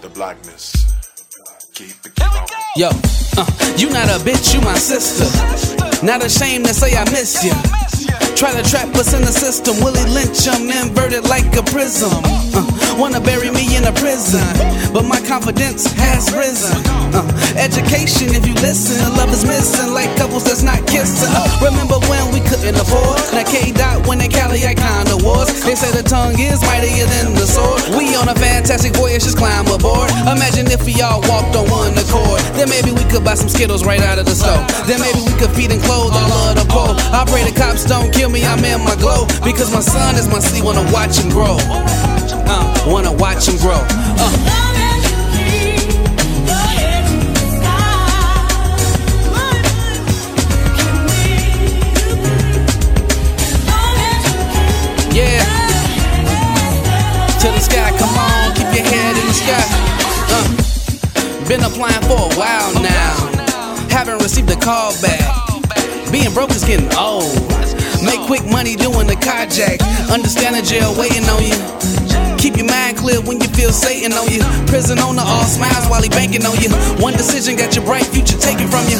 the blackness. Keep it, keep on. Yo, uh, you not a bitch, you my sister. Not ashamed to say I miss you. Try to trap us in the system, Willie Lynch, I'm inverted like a prism. Uh, wanna bury me in a prison, but my confidence has risen. Uh, education, if you listen, the love is missing like couples that's not kissing. Uh, remember when we couldn't afford that K dot when they Cali Icon Awards? They say the tongue is mightier than the sword. We on a fantastic voyage, just climb aboard. Imagine if we all walked on one accord. Then maybe we could buy some Skittles right out of the store. Then maybe we could feed and clothe all of the poor. I pray the cops don't kill me, I'm in my glow. Because my son is my seed, wanna watch him grow. Uh, wanna watch him grow. Uh. Haven't received a call back. Being broke is getting old. Make quick money doing the carjack. Understand the jail waiting on you. Keep your mind clear when you feel Satan on you. Prison owner all smiles while he banking on you. One decision got your bright future taken from you.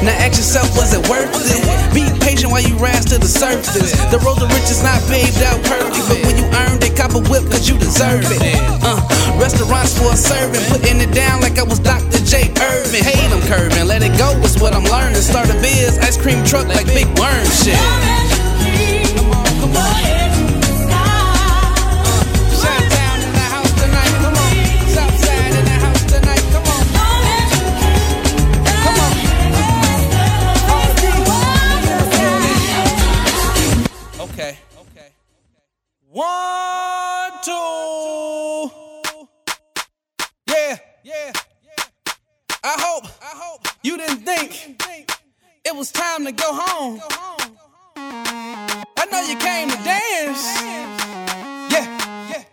Now ask yourself, was it worth it? Be patient while you rise to the surface. The road to riches not paved out perfect, but when you earned it, cop a whip cause you deserve it. Uh, restaurants for a serving, putting it down like I was Dr. J. Erving. Hate I'm curving, let it go is what I'm learning. Start a biz, ice cream truck like Big Worm shit. Chi-town in the house tonight, come on. Southside in the house tonight, come on. Come on. Okay. Okay. One, Yeah. I hope. I hope you didn't think it was time to go home. I know you came to dance. Yeah. Yeah.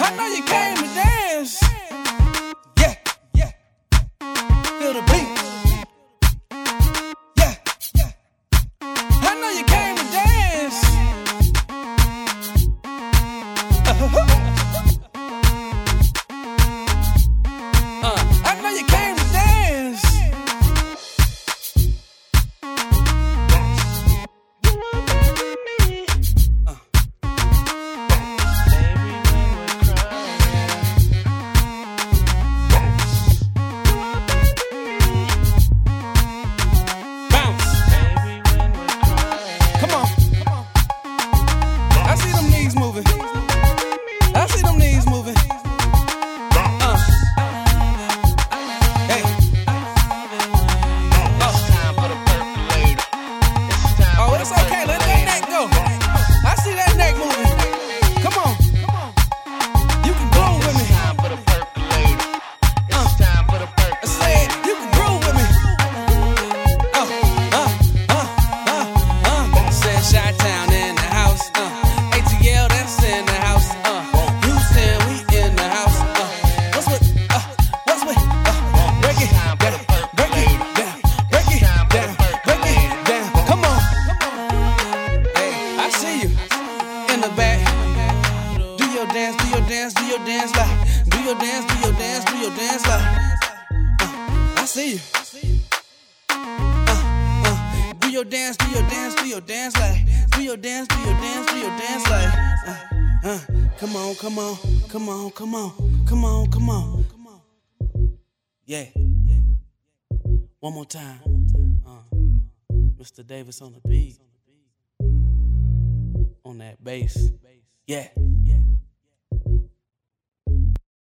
I know you came to dance. Dance, do your dance, do your dance like. Do your dance, do your dance, do your dance like. Uh, I see you. Uh, uh, do your dance, do your dance, do your dance like. Do your dance, do your dance, do your dance like. Uh, uh, come on, come on, come on, come on, come on, come on. Yeah. One more time. Uh, Mr. Davis on the beat. On that bass. Yeah.